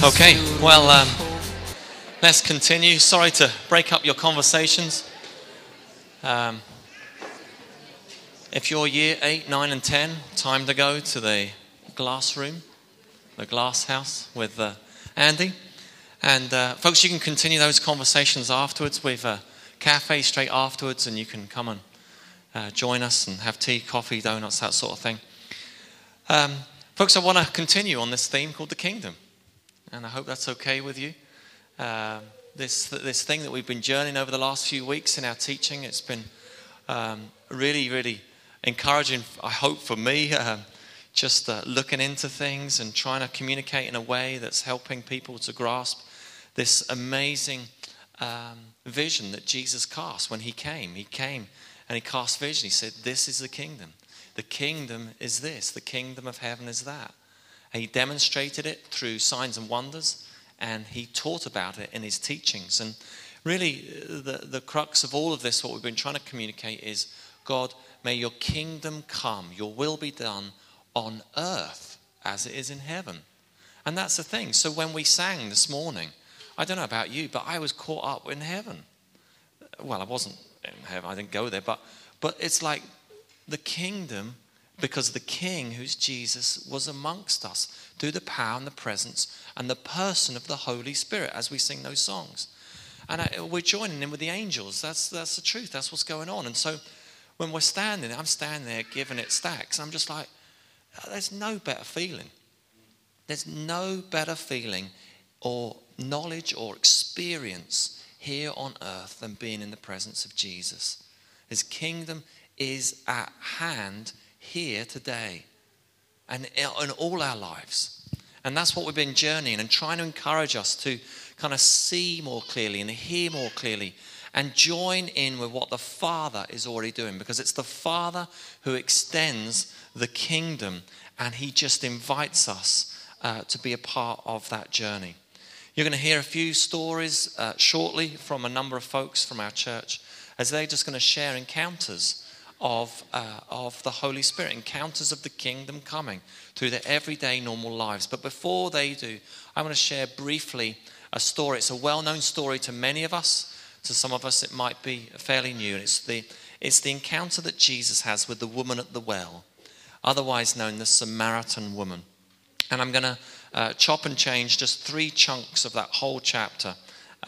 Okay, well, um, let's continue. Sorry to break up your conversations. Um, if you're year 8, 9, and 10, time to go to the glass room, the glass house with uh, Andy. And uh, folks, you can continue those conversations afterwards. We've a cafe straight afterwards, and you can come and uh, join us and have tea, coffee, donuts, that sort of thing. Um, folks, I want to continue on this theme called the kingdom, and I hope that's okay with you. Um, this this thing that we've been journeying over the last few weeks in our teaching, it's been um, really, really encouraging. I hope for me, um, just uh, looking into things and trying to communicate in a way that's helping people to grasp this amazing um, vision that Jesus cast when he came. He came and he cast vision. He said, This is the kingdom. The kingdom is this, the kingdom of heaven is that. He demonstrated it through signs and wonders, and he taught about it in his teachings. And really, uh, the, the crux of all of this, what we've been trying to communicate is God, may your kingdom come, your will be done on earth as it is in heaven. And that's the thing. So when we sang this morning, I don't know about you, but I was caught up in heaven. Well, I wasn't in heaven, I didn't go there, but, but it's like the kingdom, because the king, who's Jesus, was amongst us through the power and the presence and the person of the Holy Spirit as we sing those songs. And I, we're joining in with the angels. That's, that's the truth. That's what's going on. And so when we're standing I'm standing there giving it stacks. I'm just like, there's no better feeling. There's no better feeling or knowledge or experience here on earth than being in the presence of Jesus. His kingdom is at hand here today and in all our lives. And that's what we've been journeying and trying to encourage us to kind of see more clearly and hear more clearly and join in with what the Father is already doing because it's the Father who extends the kingdom and He just invites us uh, to be a part of that journey. You're going to hear a few stories uh, shortly from a number of folks from our church as they're just going to share encounters of, uh, of the Holy Spirit, encounters of the kingdom coming through their everyday normal lives. But before they do, I want to share briefly a story. It's a well known story to many of us. To some of us, it might be fairly new. It's the, it's the encounter that Jesus has with the woman at the well, otherwise known the Samaritan woman. And I'm going to uh, chop and change just three chunks of that whole chapter.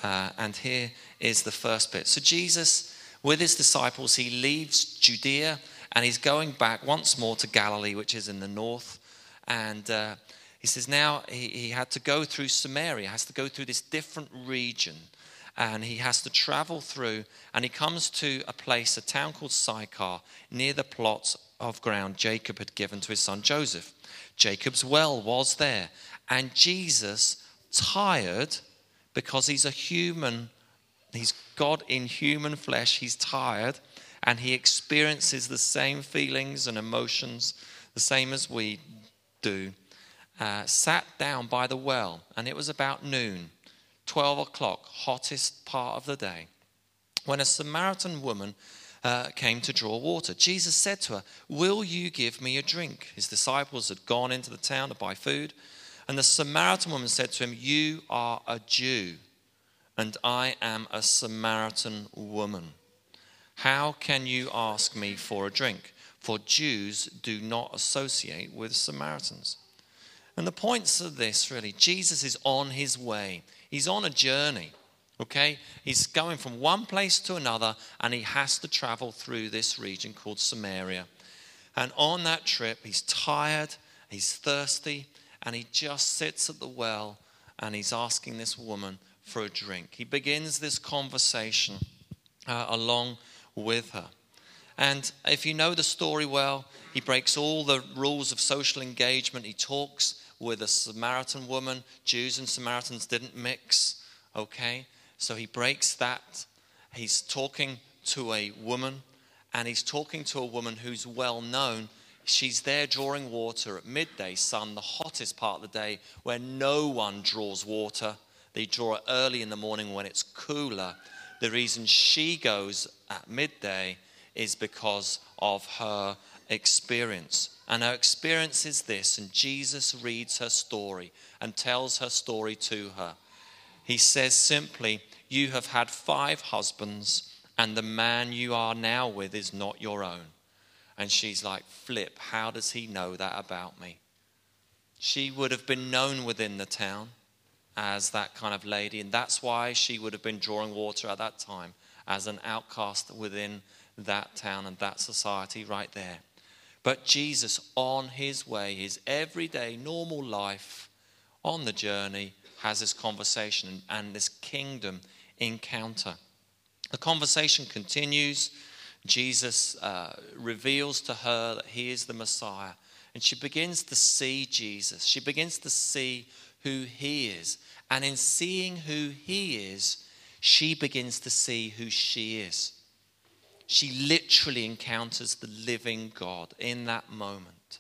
Uh, and here is the first bit. So, Jesus, with his disciples, he leaves Judea and he's going back once more to Galilee, which is in the north. And uh, he says now he, he had to go through Samaria, has to go through this different region. And he has to travel through, and he comes to a place, a town called Sychar, near the plot of ground Jacob had given to his son Joseph. Jacob's well was there. And Jesus, tired, because he's a human, he's God in human flesh, he's tired, and he experiences the same feelings and emotions, the same as we do, uh, sat down by the well, and it was about noon, 12 o'clock, hottest part of the day, when a Samaritan woman uh, came to draw water. Jesus said to her, Will you give me a drink? His disciples had gone into the town to buy food. And the Samaritan woman said to him, You are a Jew, and I am a Samaritan woman. How can you ask me for a drink? For Jews do not associate with Samaritans. And the points of this really, Jesus is on his way, he's on a journey. Okay? He's going from one place to another and he has to travel through this region called Samaria. And on that trip, he's tired, he's thirsty, and he just sits at the well and he's asking this woman for a drink. He begins this conversation uh, along with her. And if you know the story well, he breaks all the rules of social engagement. He talks with a Samaritan woman. Jews and Samaritans didn't mix, okay? So he breaks that. He's talking to a woman, and he's talking to a woman who's well known. She's there drawing water at midday sun, the hottest part of the day, where no one draws water. They draw early in the morning when it's cooler. The reason she goes at midday is because of her experience. And her experience is this, and Jesus reads her story and tells her story to her. He says simply, You have had five husbands, and the man you are now with is not your own. And she's like, Flip, how does he know that about me? She would have been known within the town as that kind of lady, and that's why she would have been drawing water at that time as an outcast within that town and that society right there. But Jesus, on his way, his everyday normal life, on the journey, has this conversation and this kingdom encounter. The conversation continues. Jesus uh, reveals to her that he is the Messiah. And she begins to see Jesus. She begins to see who he is. And in seeing who he is, she begins to see who she is. She literally encounters the living God in that moment.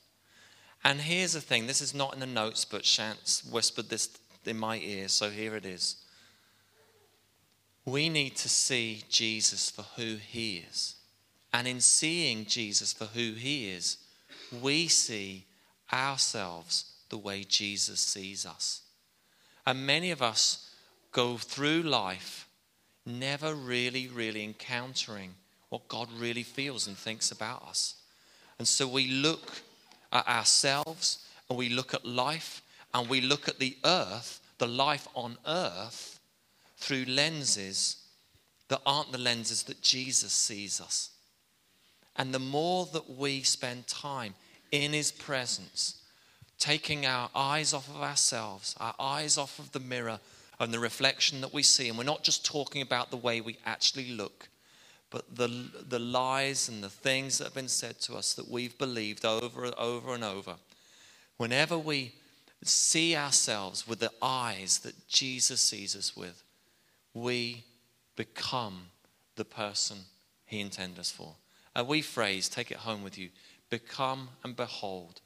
And here's the thing this is not in the notes, but Chance whispered this in my ear, so here it is. We need to see Jesus for who he is. And in seeing Jesus for who he is, we see ourselves the way Jesus sees us. And many of us go through life never really, really encountering what God really feels and thinks about us. And so we look at ourselves and we look at life and we look at the earth, the life on earth, through lenses that aren't the lenses that Jesus sees us. And the more that we spend time in His presence, taking our eyes off of ourselves, our eyes off of the mirror and the reflection that we see, and we're not just talking about the way we actually look, but the, the lies and the things that have been said to us that we've believed over and over and over. Whenever we see ourselves with the eyes that Jesus sees us with, we become the person he intended us for. A wee phrase, take it home with you become and behold.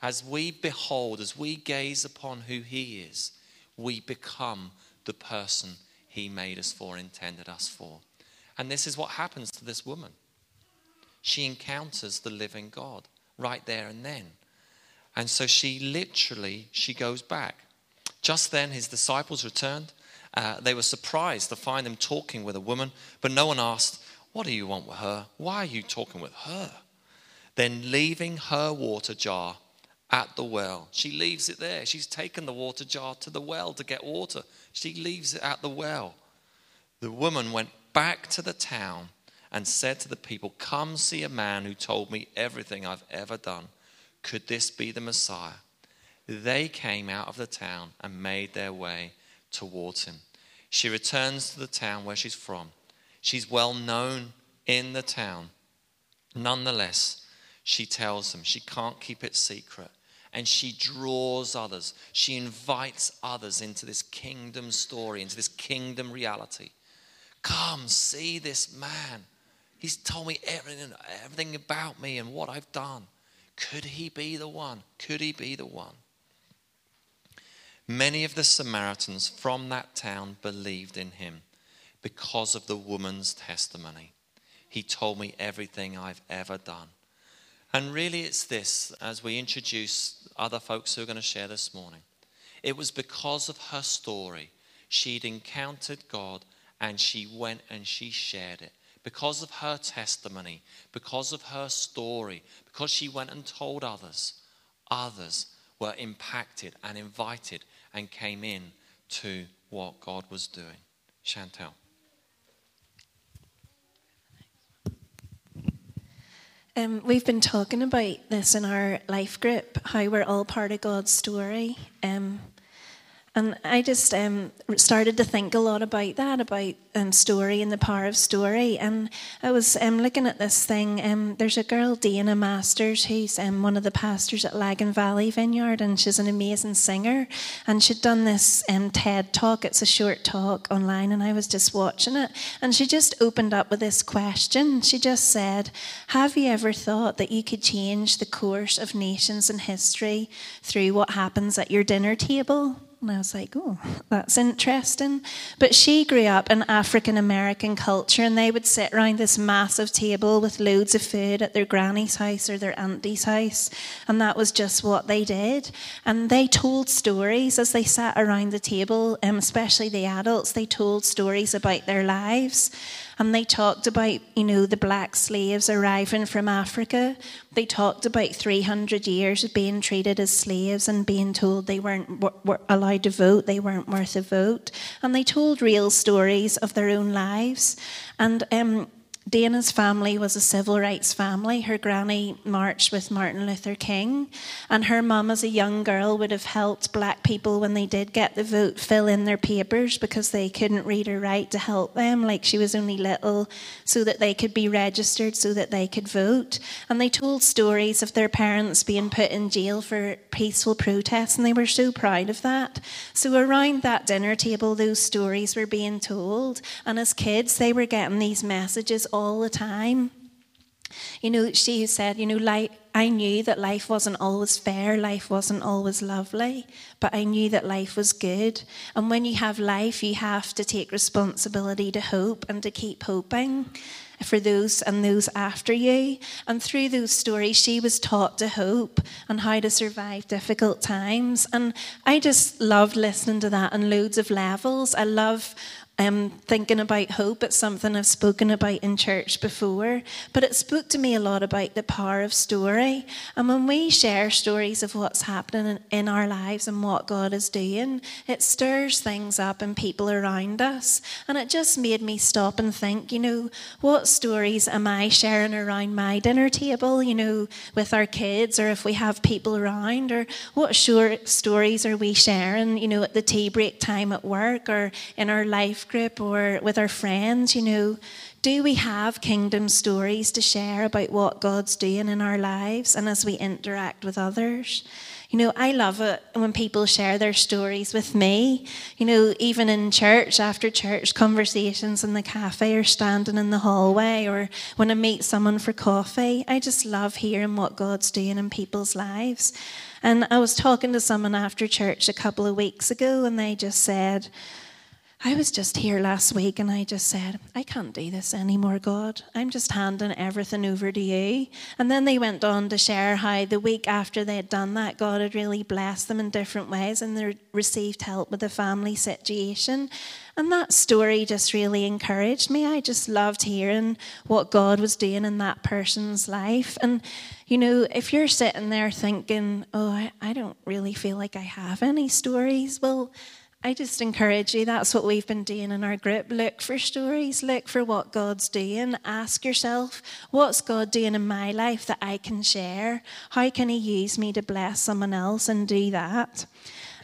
As we behold, as we gaze upon who he is, we become the person he made us for, intended us for. And this is what happens to this woman. She encounters the living God right there and then. And so she literally, she goes back. Just then his disciples returned. Uh, they were surprised to find him talking with a woman, but no one asked, What do you want with her? Why are you talking with her? Then, leaving her water jar at the well, she leaves it there. She's taken the water jar to the well to get water. She leaves it at the well. The woman went back to the town and said to the people, Come see a man who told me everything I've ever done. Could this be the Messiah? They came out of the town and made their way towards him. She returns to the town where she's from. She's well known in the town. Nonetheless, she tells them she can't keep it secret. And she draws others. She invites others into this kingdom story, into this kingdom reality. Come, see this man. He's told me everything, everything about me and what I've done. Could he be the one? Could he be the one? Many of the Samaritans from that town believed in him because of the woman's testimony. He told me everything I've ever done. And really, it's this as we introduce other folks who are going to share this morning. It was because of her story. She'd encountered God and she went and she shared it. Because of her testimony, because of her story, because she went and told others, others were impacted and invited and came in to what God was doing. Chantel. Um, we've been talking about this in our life group, how we're all part of God's story. Um, and I just um, started to think a lot about that, about um, story and the power of story. And I was um, looking at this thing. Um, there's a girl, Dana Masters, who's um, one of the pastors at Lagan Valley Vineyard, and she's an amazing singer. And she'd done this um, TED talk. It's a short talk online, and I was just watching it. And she just opened up with this question. She just said, Have you ever thought that you could change the course of nations and history through what happens at your dinner table? And I was like, oh, that's interesting. But she grew up in African American culture, and they would sit around this massive table with loads of food at their granny's house or their auntie's house. And that was just what they did. And they told stories as they sat around the table, um, especially the adults, they told stories about their lives. And they talked about, you know, the black slaves arriving from Africa. They talked about 300 years of being treated as slaves and being told they weren't were allowed to vote, they weren't worth a vote. And they told real stories of their own lives. And um, Dana's family was a civil rights family. Her granny marched with Martin Luther King, and her mum, as a young girl, would have helped black people when they did get the vote fill in their papers because they couldn't read or write to help them, like she was only little, so that they could be registered, so that they could vote. And they told stories of their parents being put in jail for peaceful protests, and they were so proud of that. So around that dinner table, those stories were being told, and as kids, they were getting these messages all the time. You know, she said, you know, like, I knew that life wasn't always fair, life wasn't always lovely, but I knew that life was good. And when you have life, you have to take responsibility to hope and to keep hoping for those and those after you. And through those stories, she was taught to hope and how to survive difficult times. And I just loved listening to that on loads of levels. I love um, thinking about hope. It's something I've spoken about in church before, but it spoke to me a lot about the power of story. And when we share stories of what's happening in our lives and what God is doing, it stirs things up in people around us. And it just made me stop and think, you know, what stories am I sharing around my dinner table, you know, with our kids, or if we have people around, or what short stories are we sharing, you know, at the tea break time at work or in our life group or with our friends, you know, do we have kingdom stories to share about what God's doing in our lives and as we interact with others? You know, I love it when people share their stories with me. You know, even in church, after church conversations in the cafe or standing in the hallway or when I meet someone for coffee, I just love hearing what God's doing in people's lives. And I was talking to someone after church a couple of weeks ago, and they just said, I was just here last week and I just said, I can't do this anymore, God. I'm just handing everything over to you. And then they went on to share how the week after they had done that, God had really blessed them in different ways and they received help with the family situation. And that story just really encouraged me. I just loved hearing what God was doing in that person's life. And, you know, if you're sitting there thinking, oh, I, I don't really feel like I have any stories, well, I just encourage you. That's what we've been doing in our group. Look for stories, look for what God's doing. Ask yourself, what's God doing in my life that I can share? How can He use me to bless someone else and do that?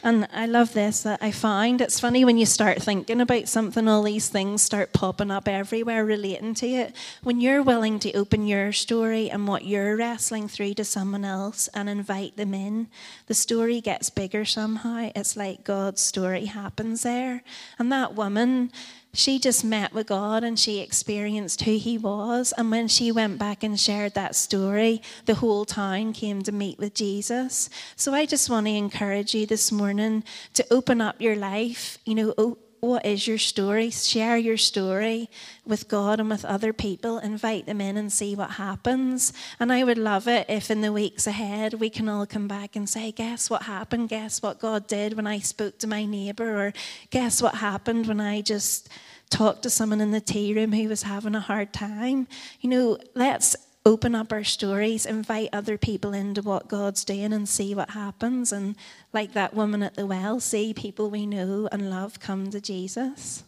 And I love this that I find it's funny when you start thinking about something, all these things start popping up everywhere relating to it. When you're willing to open your story and what you're wrestling through to someone else and invite them in, the story gets bigger somehow. It's like God's story happens there. And that woman, she just met with God and she experienced who He was. And when she went back and shared that story, the whole town came to meet with Jesus. So I just want to encourage you this morning to open up your life. You know, what is your story? Share your story with God and with other people. Invite them in and see what happens. And I would love it if in the weeks ahead we can all come back and say, Guess what happened? Guess what God did when I spoke to my neighbor? Or guess what happened when I just talked to someone in the tea room who was having a hard time? You know, let's open up our stories, invite other people into what God's doing and see what happens. And like that woman at the well, see people we know and love come to Jesus.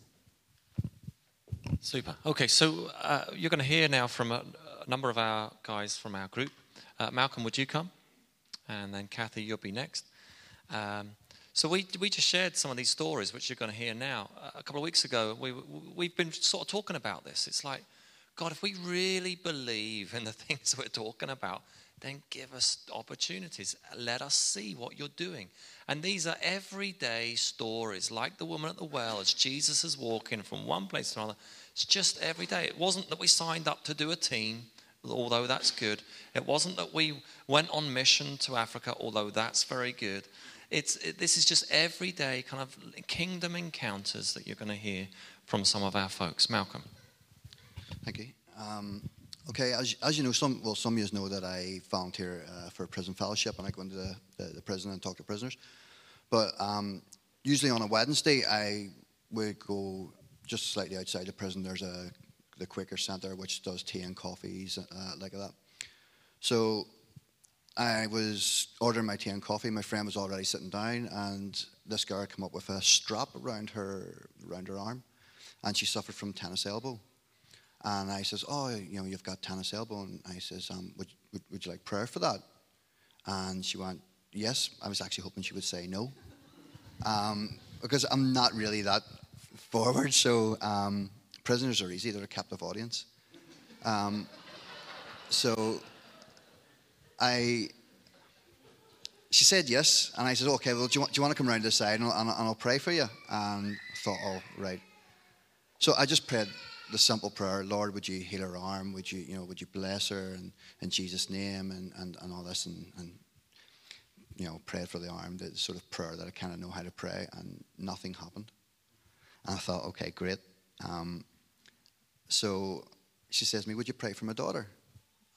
Super. Okay, so uh, you're going to hear now from a, a, number of our guys from our group. Uh, Malcolm, would you come? And then Kathy, you'll be next. Um, so we, we just shared some of these stories, which you're going to hear now. A couple of weeks ago, we, we've been sort of talking about this. It's like, God, if we really believe in the things we're talking about, then give us opportunities. Let us see what you're doing. And these are everyday stories, like the woman at the well, as Jesus is walking from one place to another. It's just every day. It wasn't that we signed up to do a team, although that's good. It wasn't that we went on mission to Africa, although that's very good. it's, it, this is just everyday kind of kingdom encounters that you're going to hear from some of our folks. Malcolm. Thank you. Um, okay, as, as you know, some well, some of you know that I volunteer uh, for a prison fellowship, and I go into the, the, the prison and talk to prisoners. But um, usually on a Wednesday, I would go just slightly outside the prison. There's a the Quaker Centre which does tea and coffees uh, like that. So I was ordering my tea and coffee. My friend was already sitting down, and this girl came up with a strap around her around her arm, and she suffered from tennis elbow. And I says, "Oh, you know, you've got tennis elbow." And I says, um, would, would, would you like prayer for that?" And she went, "Yes." I was actually hoping she would say no, um, because I'm not really that forward. So um, prisoners are easy; they're a captive audience. Um, so I, she said yes, and I said, okay, well, do you want, do you want to come around this side and I'll, and I'll pray for you? And I thought, oh, right. So I just prayed the simple prayer, Lord, would you heal her arm? Would you, you know, would you bless her and, in Jesus' name and, and, and all this and, and, you know, prayed for the arm, the sort of prayer that I kind of know how to pray, and nothing happened. And I thought, okay, great. Um, so she says to me, would you pray for my daughter?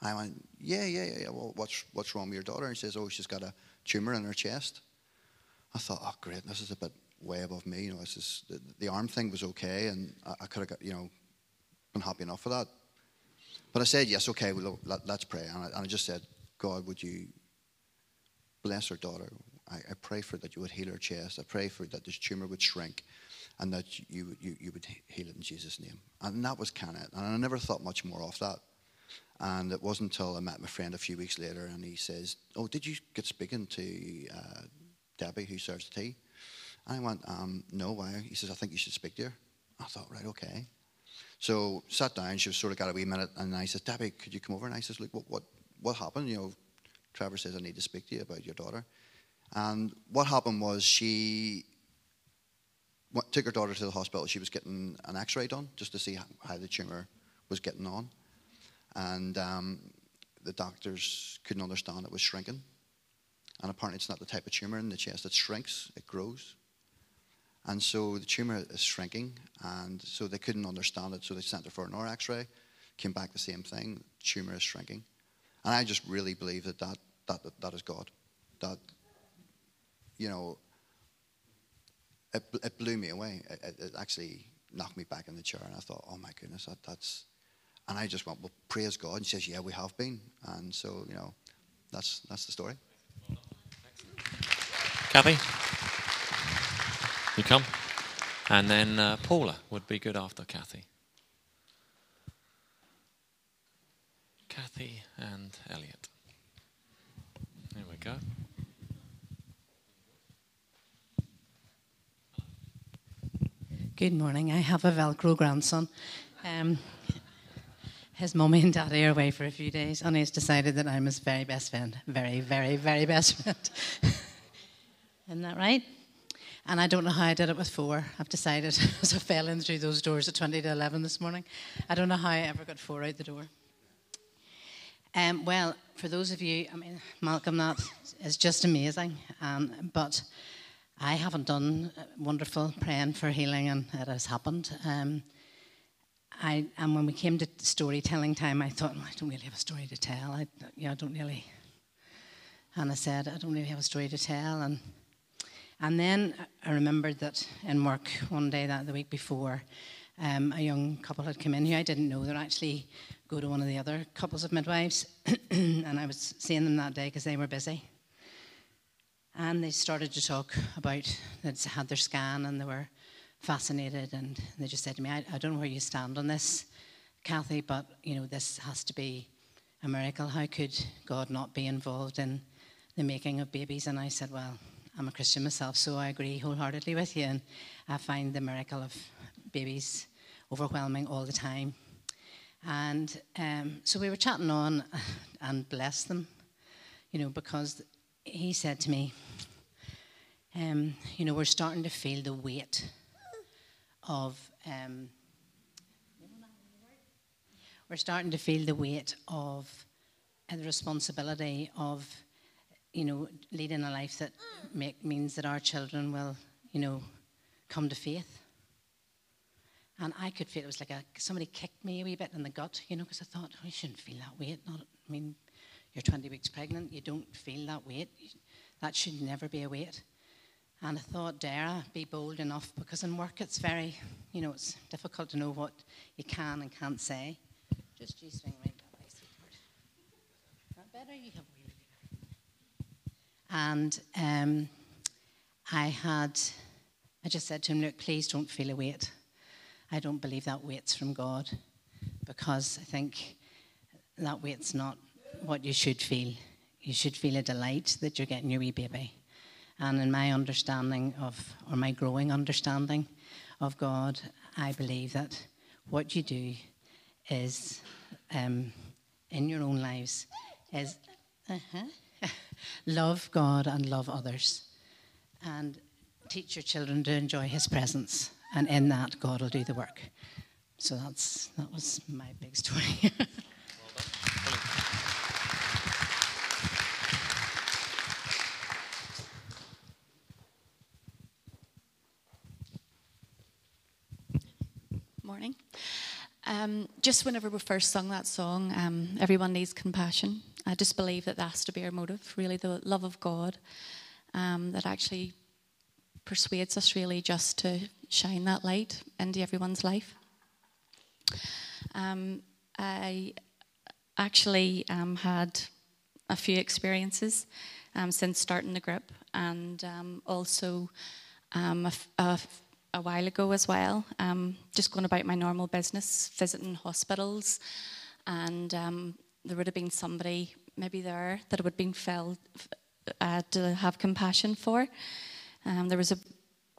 I went, yeah, yeah, yeah. Yeah. Well, what's, what's wrong with your daughter? And she says, oh, she's got a tumor in her chest. I thought, oh, great, this is a bit way above me. You know, this is, the, the arm thing was okay, and I, I could have got, you know, been happy enough for that. But I said, yes, okay, well, let, us pray. And I, and I, just said, God, would you bless her daughter? I, I, pray for that you would heal her chest. I pray for that this tumor would shrink and that you, you, you would heal it in Jesus' name. And that was kind of, and I never thought much more of that. And it wasn't until I met my friend a few weeks later and he says, Oh, did you get speaking to uh, Debbie who serves the tea? And I went, um, No, why? He says, I think you should speak to her. I thought, Right, okay. So sat down, she was sort of got a wee minute, and I said, Debbie, could you come over? And I says, Look, what, what, what happened? You know, Trevor says, I need to speak to you about your daughter. And what happened was she took her daughter to the hospital. She was getting an x ray done just to see how the tumour was getting on and um, the doctors couldn't understand it was shrinking. And apparently, it's not the type of tumor in the chest that shrinks; it grows. And so the tumor is shrinking, and so they couldn't understand it. So they sent her for an R X-ray. Came back the same thing. Tumor is shrinking, and I just really believe that that that, that, that is God. That you know, it, it blew me away. It, it, actually knocked me back in the chair, and I thought, oh my goodness, that, that's and I just went, well, praise God. And she says, yeah, we have been. And so, you know, that's, that's the story. Kathy, you come. And then uh, Paula would be good after Kathy. Kathy and Elliot. There we go. Good morning. I have a Velcro grandson. Um, his mummy and daddy are away for a few days, and he's decided that I'm his very best friend. Very, very, very best friend. Isn't that right? And I don't know how I did it with four. I've decided as I fell in through those doors at 20 to 11 this morning. I don't know how I ever got four out the door. Um, well, for those of you, I mean, Malcolm, that is just amazing. Um, but I haven't done wonderful praying for healing, and it has happened. Um, I, and when we came to storytelling time, I thought, I don't really have a story to tell. I, you know, I don't really. And I said, I don't really have a story to tell. And, and then I remembered that in work one day, that the week before, um, a young couple had come in who I didn't know. They'd actually go to one of the other couples of midwives. and I was seeing them that day because they were busy. And they started to talk about, that they'd had their scan and they were fascinated, and they just said to me, I, I don't know where you stand on this, Kathy, but you know this has to be a miracle. How could God not be involved in the making of babies? And I said, Well, I'm a Christian myself, so I agree wholeheartedly with you, and I find the miracle of babies overwhelming all the time. And um, so we were chatting on and bless them, you know, because he said to me, um, you know, we're starting to feel the weight of um, we're starting to feel the weight of and the responsibility of you know, leading a life that make, means that our children will, you know, come to faith. And I could feel it was like a, somebody kicked me a wee bit in the gut, you know, because I thought, oh, you shouldn't feel that weight. Not, I mean, you're 20 weeks pregnant, you don't feel that weight. That should never be a weight. And I thought, dare I be bold enough? Because in work it's very, you know, it's difficult to know what you can and can't say. Just you swing right that way, sweetheart. That better? You have And um, I had, I just said to him, look, please don't feel a weight. I don't believe that weight's from God because I think that weight's not what you should feel. You should feel a delight that you're getting your wee baby. And in my understanding of, or my growing understanding of God, I believe that what you do is, um, in your own lives, is uh-huh, love God and love others. And teach your children to enjoy His presence and in that God will do the work. So that's that was my big story. Morning. Um, just whenever we first sung that song, um, everyone needs compassion. I just believe that that's to be our motive, really, the love of God um, that actually persuades us really just to shine that light into everyone's life. Um, I actually um, had a few experiences um, since starting the group, and um, also um, a, while ago as well, just going about my normal business, visiting hospitals, and there would have been somebody maybe there that it would have been felt uh, to have compassion for. there was a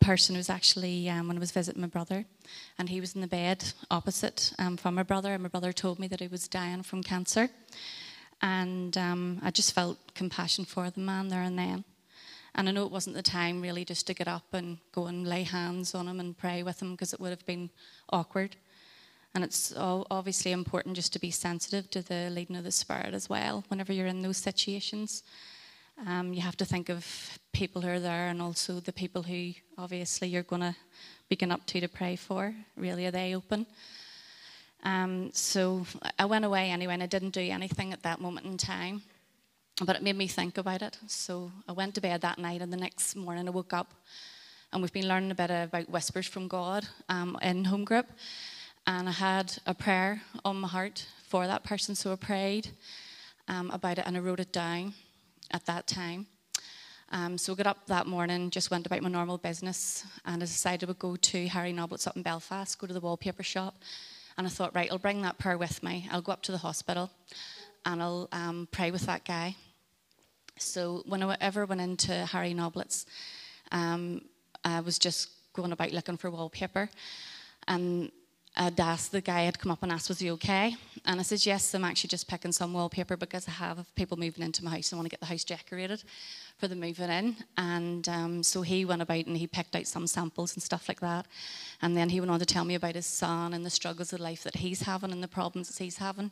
person who was actually um, when I was visiting my brother, and he was in the bed opposite um, from my brother, and my brother told me that he was dying from cancer, and um, I just felt compassion for the man there and then. And I know it wasn't the time really just to get up and go and lay hands on him and pray with him because it would have been awkward. And it's obviously important just to be sensitive to the leading of the Spirit as well whenever you're in those situations. Um, you have to think of people who are there and also the people who obviously you're going to be going up to to pray for. Really, are they open? Um, so I went away anyway and I didn't do anything at that moment in time. But it made me think about it. So I went to bed that night and the next morning I woke up and we've been learning a bit about whispers from God um, in home group. And I had a prayer on my heart for that person, so I prayed um, about it and I wrote it down at that time. Um, so I got up that morning, just went about my normal business, and I decided I would go to Harry Noblets up in Belfast, go to the wallpaper shop. And I thought, right, I'll bring that prayer with me. I'll go up to the hospital and I'll um, pray with that guy. So when I ever went into Harry Noblets, um, I was just going about looking for wallpaper. And I'd asked the guy had come up and asked, was he okay? And I said, yes, I'm actually just picking some wallpaper because I have people moving into my house and want to get the house decorated for the moving in. And um, so he went about and he picked out some samples and stuff like that. And then he went on to tell me about his son and the struggles of life that he's having and the problems that he's having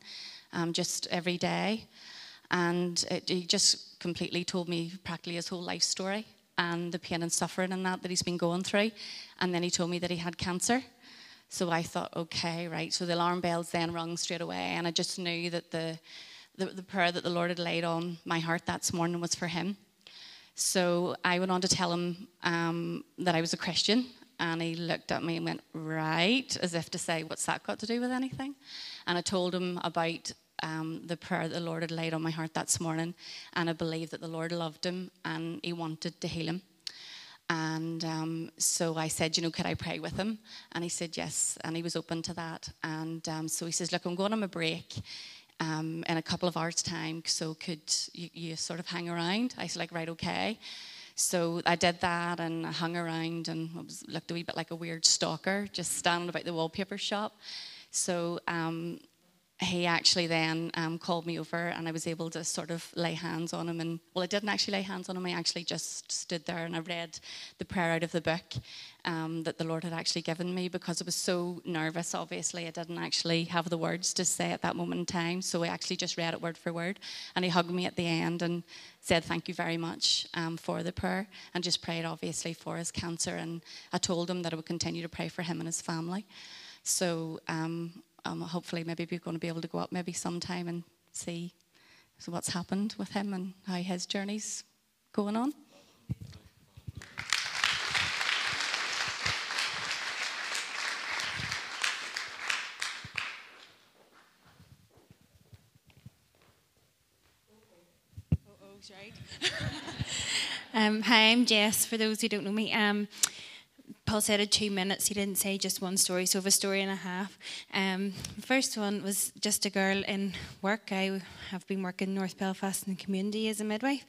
um, just every day. And it, he just completely told me practically his whole life story and the pain and suffering and that that he's been going through. And then he told me that he had cancer. So I thought, okay, right. So the alarm bells then rung straight away, and I just knew that the, the, the prayer that the Lord had laid on my heart that morning was for him. So I went on to tell him um, that I was a Christian, and he looked at me and went, right, as if to say, what's that got to do with anything? And I told him about um, the prayer that the Lord had laid on my heart that morning, and I believed that the Lord loved him and he wanted to heal him. And um, so I said, you know, could I pray with him? And he said yes, and he was open to that. And um, so he says, look, I'm going on a break um, in a couple of hours' time, so could you, you, sort of hang around? I said, like, right, okay. So I did that, and I hung around, and I was, looked a wee bit like a weird stalker, just standing about the wallpaper shop. So um, he actually then um, called me over and I was able to sort of lay hands on him. And well, I didn't actually lay hands on him, I actually just stood there and I read the prayer out of the book um, that the Lord had actually given me because I was so nervous. Obviously, I didn't actually have the words to say at that moment in time. So I actually just read it word for word. And he hugged me at the end and said, Thank you very much um, for the prayer. And just prayed, obviously, for his cancer. And I told him that I would continue to pray for him and his family. So um, um, hopefully maybe we're going to be able to go up maybe sometime and see so what's happened with him and how his journey's going on. um, hi, I'm Jess. For those who don't know me, um, Paul said in two minutes. He didn't say just one story, so of a story and a half. Um, the first one was just a girl in work. I have been working North Belfast in the community as a midwife,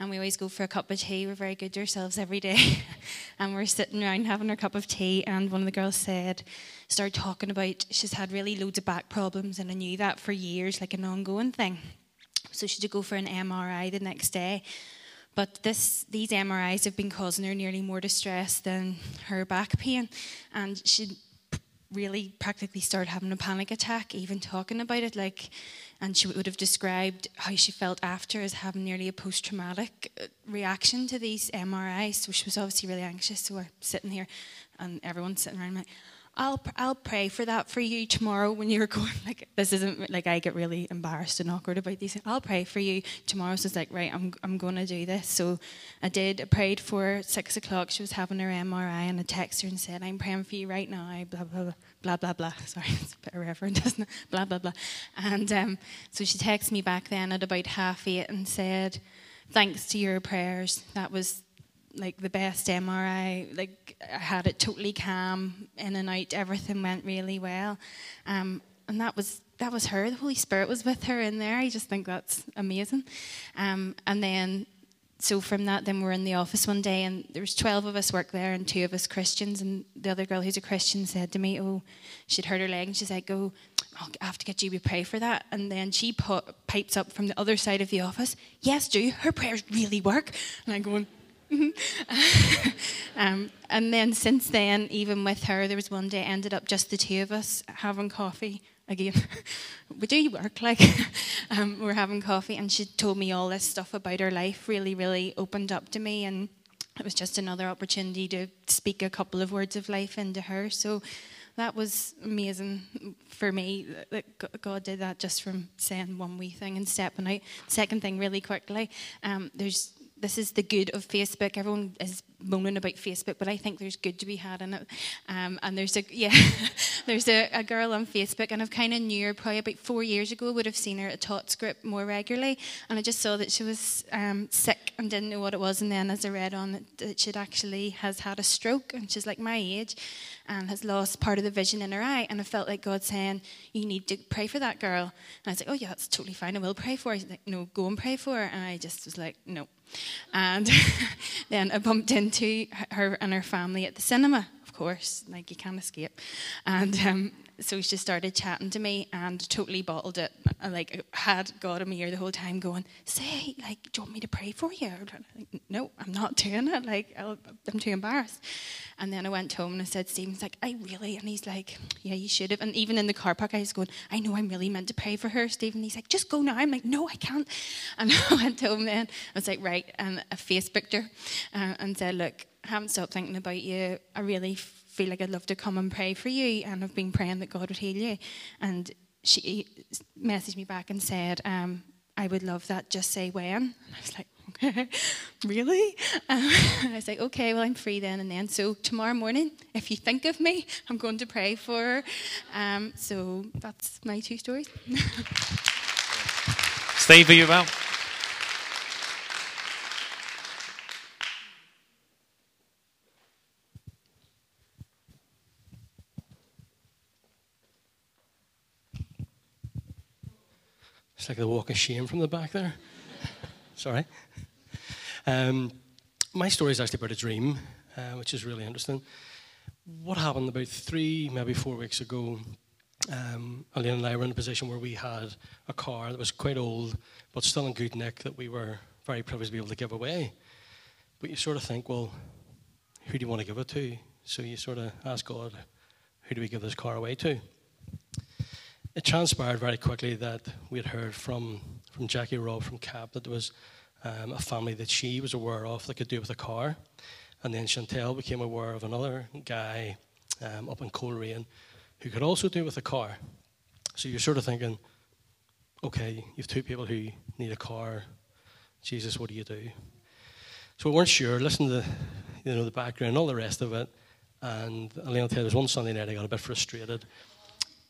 and we always go for a cup of tea. We're very good to ourselves every day, and we're sitting around having our cup of tea. And one of the girls said, started talking about she's had really loads of back problems, and I knew that for years, like an ongoing thing. So she had to go for an MRI the next day but this, these MRIs have been causing her nearly more distress than her back pain. And she really practically started having a panic attack, even talking about it. Like, and she would have described how she felt after as having nearly a post traumatic uh, reaction to these MRIs. So she was obviously really anxious. So we're sitting here, and everyone's sitting around like, I'll I'll pray for that for you tomorrow when you're going. Like this isn't like I get really embarrassed and awkward about these. I'll pray for you tomorrow. So it's like right, I'm I'm going to do this. So I did. I prayed for six o'clock. She was having her MRI, and I texted her and said, "I'm praying for you right now." Blah blah blah blah blah blah. Sorry, it's a bit irreverent, isn't it? Blah blah blah. And um, so she texted me back then at about half eight and said, "Thanks to your prayers, that was like the best MRI. Like I had it totally calm, in and out. Everything went really well, um, and that was that was her. The Holy Spirit was with her in there. I just think that's amazing. Um, and then, so from that, then we're in the office one day, and there was twelve of us work there, and two of us Christians. And the other girl who's a Christian said to me, "Oh, she'd hurt her leg, and she's like, oh." I have to get you to pray for that. And then she pipes up from the other side of the office, Yes, do. Her prayers really work. And I'm going, um, and then since then, even with her, there was one day ended up just the two of us having coffee again. we do work like um, we're having coffee, and she told me all this stuff about her life. Really, really opened up to me, and it was just another opportunity to speak a couple of words of life into her. So that was amazing for me that God did that just from saying one wee thing and stepping out. Second thing, really quickly, um, there's this is the good of Facebook. Everyone is moaning about Facebook, but I think there's good to be had in it. Um, and there's a yeah, there's a, a, girl on Facebook, and I've kind of knew her probably about four years ago. Would have seen her at Tots Group more regularly, and I just saw that she was um, sick and didn't know what it was. And then as I read on it, that she'd actually has had a stroke, and she's like my age, and has lost part of the vision in her eye. And I felt like God saying, "You need to pray for that girl." And I was like, "Oh yeah, that's totally fine. I will pray for her." He's like, "No, go and pray for her." And I just was like, "No." And then I bumped into her and her family at the cinema, of course, like you can't escape. And um, so she just started chatting to me and totally bottled it. I, like had got a ear the whole time going, say, like, do you want me to pray for you? Like, no, I'm not doing it. Like, i am too embarrassed. And then I went home and I said, Stephen's like, I really, and he's like, yeah, you should have. And even in the car park, I was going, I know I'm really meant to pray for her, Stephen. He's like, just go now. I'm like, no, I can't. And I went home then. I was like, right. And I Facebooked her uh, and said, look, I haven't stopped thinking about you. I really feel like I'd love to come and pray for you, and I've been praying that God would heal you. And she messaged me back and said, um, I would love that, just say when. And I was like, okay, really? Um, I was like, okay, well, I'm free then and then. So tomorrow morning, if you think of me, I'm going to pray for her. Um, so that's my two stories. Steve, are you about? It's like the walk of shame from the back there. Sorry. Um, my story is actually about a dream, uh, which is really interesting. What happened about three, maybe four weeks ago? um, and I were in a position where we had a car that was quite old, but still in good nick that we were very privileged to be able to give away. But you sort of think, well, who do you want to give it to? So you sort of ask God, who do we give this car away to? It transpired very quickly that we had heard from, from Jackie Robb from CAP that there was um, a family that she was aware of that could do with a car. And then Chantel became aware of another guy um, up in Coleraine who could also do with a car. So you're sort of thinking, okay, you've two people who need a car. Jesus, what do you do? So we weren't sure. Listen to the, you know, the background, all the rest of it. And Elaine tell you, there was one Sunday night I got a bit frustrated.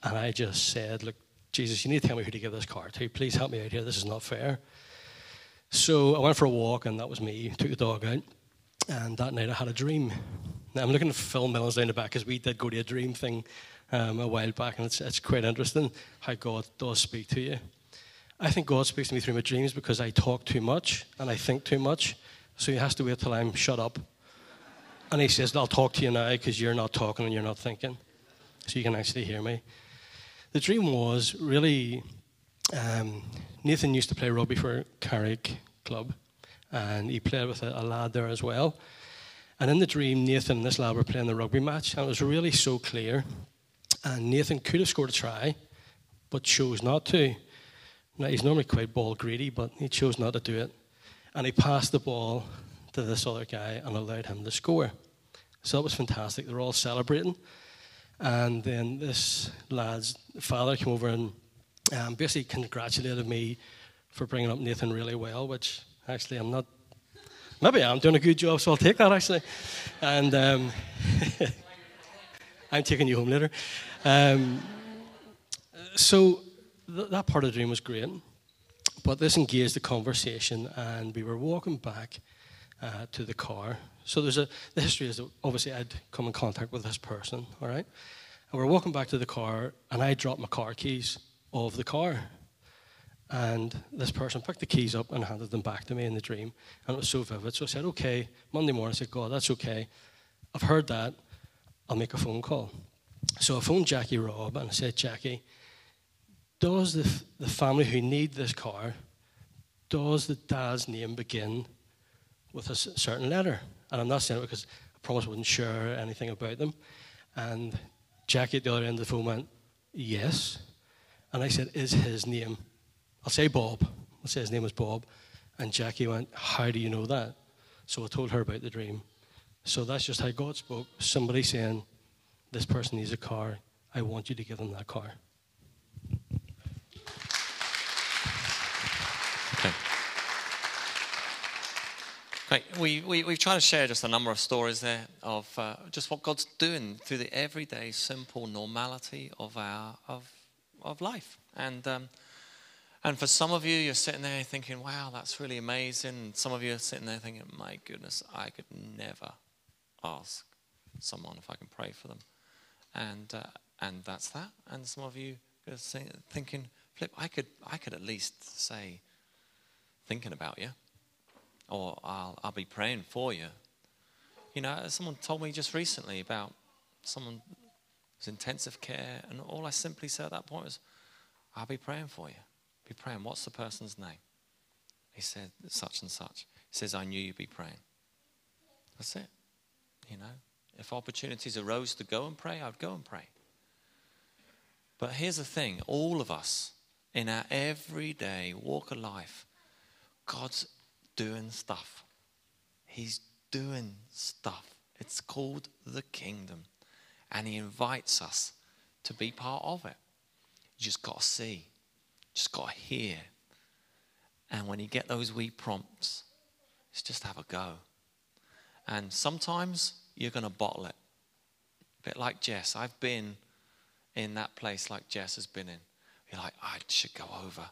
And I just said, look, Jesus, you need to tell me who to give this car to. Please help me out here. This is not fair. So I went for a walk, and that was me. Took the dog out. And that night I had a dream. Now I'm looking at Phil Mills down the back because we did go to a dream thing um, a while back, and it's, it's quite interesting how God does speak to you. I think God speaks to me through my dreams because I talk too much and I think too much. So he has to wait till I'm shut up. And he says, I'll talk to you now because you're not talking and you're not thinking. So you can actually hear me. The dream was really um, Nathan used to play rugby for Carrick Club, and he played with a, a, lad there as well. And in the dream, Nathan and this lad were playing the rugby match, and it was really so clear. And Nathan could have scored a try, but chose not to. Now, he's normally quite ball greedy, but he chose not to do it. And he passed the ball to this other guy and allowed him to score. So that was fantastic. They were all celebrating. And then this lad's father came over and um, basically congratulated me for bringing up Nathan really well, which actually I'm not. Maybe I'm doing a good job, so I'll take that actually. And um, I'm taking you home later. Um, so th- that part of the dream was great, but this engaged the conversation, and we were walking back uh, to the car. So there's a the history is that obviously I'd come in contact with this person, all right, and we're walking back to the car, and I dropped my car keys of the car. And this person picked the keys up and handed them back to me in the dream. And it was so vivid. So I said, okay, Monday morning, I said, God, that's okay. I've heard that. I'll make a phone call. So I phoned Jackie Robb and I said, Jackie, does the, the family who need this car, does the dad's name begin with a certain letter? And I'm not saying it because I promised I wouldn't share anything about them. And Jackie at the other end of the phone went, yes. And I said, Is his name? I'll say Bob. I'll say his name was Bob. And Jackie went, How do you know that? So I told her about the dream. So that's just how God spoke. Somebody saying, This person needs a car. I want you to give them that car. We, we, we've tried to share just a number of stories there of uh, just what God's doing through the everyday, simple normality of, our, of of life. And, um, and for some of you, you're sitting there thinking, wow, that's really amazing. And some of you are sitting there thinking, my goodness, I could never ask someone if I can pray for them. And, uh, and that's that. And some of you are thinking, Flip, I could, I could at least say, thinking about you, or I'll, I'll be praying for you. You know, someone told me just recently about someone was intensive care. And all I simply said at that point was, I'll be praying for you. Be praying. What's the person's name? He said, such and such. He says, I knew you'd be praying. That's it. You know, if opportunities arose to go and pray, I'd go and pray. But here's the thing all of us in our everyday walk of life, God's doing stuff. He's doing stuff. It's called the kingdom and He invites us to be part of it. You just got to see, just got to hear. And when you get those wee prompts, it's just have a go. And sometimes you're going to bottle it. A bit like Jess. I've been in that place like Jess has been in. You're like, I should go over.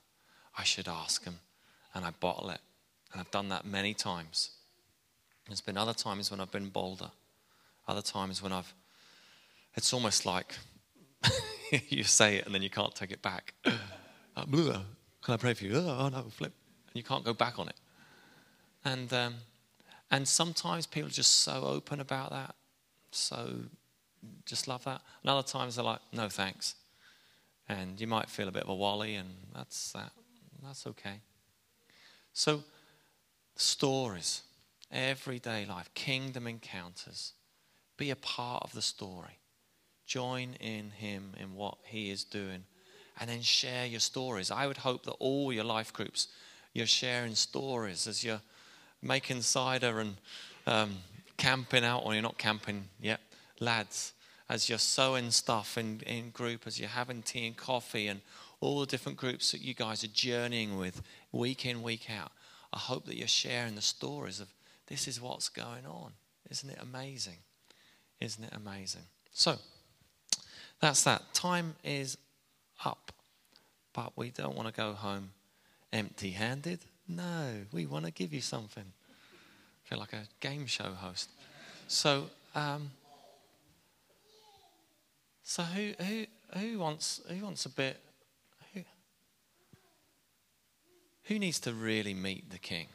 I should ask him. And I bottle it. And I've done that many times. There's been other times when I've been bolder. Other times when I've it's almost like you say it and then you can't take it back. Uh, can I pray for you? Oh, no, flip. And you can't go back on it. And, um, and sometimes people are just so open about that, so just love that. And other times they're like, no thanks. And you might feel a bit of a wally, and that's that. That's okay. So, stories, everyday life, kingdom encounters. Be a part of the story. Join in Him in what He is doing, and then share your stories. I would hope that all your life groups, you're sharing stories as you're making cider and um, camping out, or you're not camping yet, lads, as you're sewing stuff in, in group, as you're having tea and coffee, and all the different groups that you guys are journeying with week in, week out. I hope that you're sharing the stories of this is what's going on. Isn't it amazing? Isn't it amazing? So, that's that. Time is up, but we don't want to go home empty handed. No, we want to give you something. I feel like a game show host. So, um, so who who who wants who wants a bit? Who, who needs to really meet the King?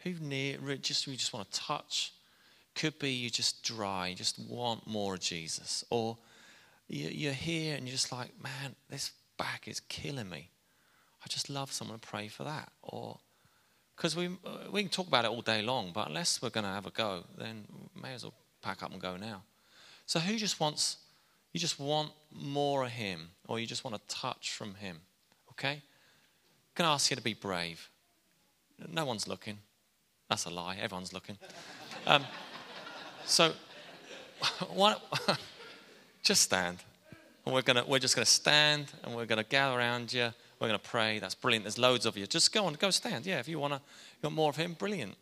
Who near just we just want to touch? Could be you just dry, you just want more of Jesus, or you're here and you're just like, man, this back is killing me. I just love someone to pray for that, or because we we can talk about it all day long, but unless we're going to have a go, then may as well pack up and go now. So who just wants you just want more of Him, or you just want a touch from Him. Okay? Going to ask you to be brave. No one's looking. That's a lie. Everyone's looking. Um, so, what, just stand. And we're, gonna, we're just going to stand and we're going to gather around you. We're going to pray. That's brilliant. There's loads of you. Just go on, go stand. Yeah, if you want to, you want more of Him, brilliant.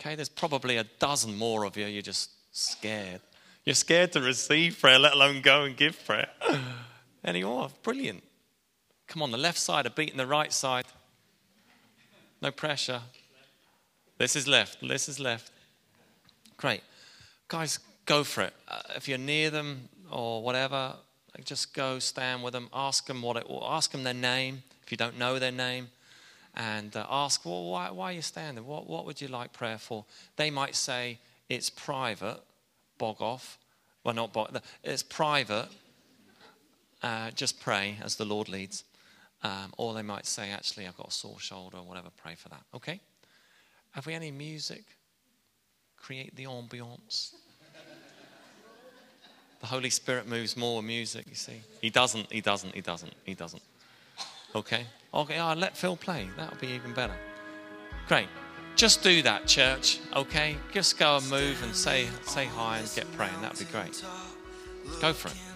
Okay, there's probably a dozen more of you. You're just scared. You're scared to receive prayer, let alone go and give prayer. are. Brilliant. Come on, the left side are beating the right side. No pressure. This is left. This is left. Great. Guys, go for it. Uh, if you're near them or whatever, just go stand with them. Ask them what it, ask them their name if you don't know their name, and uh, ask, well, why, why are you standing? What, what would you like prayer for? They might say it's private, bog off. Well, not bog, it's private. Uh, just pray as the Lord leads. Um, or they might say, actually, I've got a sore shoulder or whatever, pray for that. Okay? Have we any music? Create the ambiance. the Holy Spirit moves more with music, you see. He doesn't, he doesn't, he doesn't, he doesn't. Okay? Okay, oh, let Phil play. That would be even better. Great. Just do that, church, okay? Just go and move and say, say hi and get praying. That would be great. Go for it.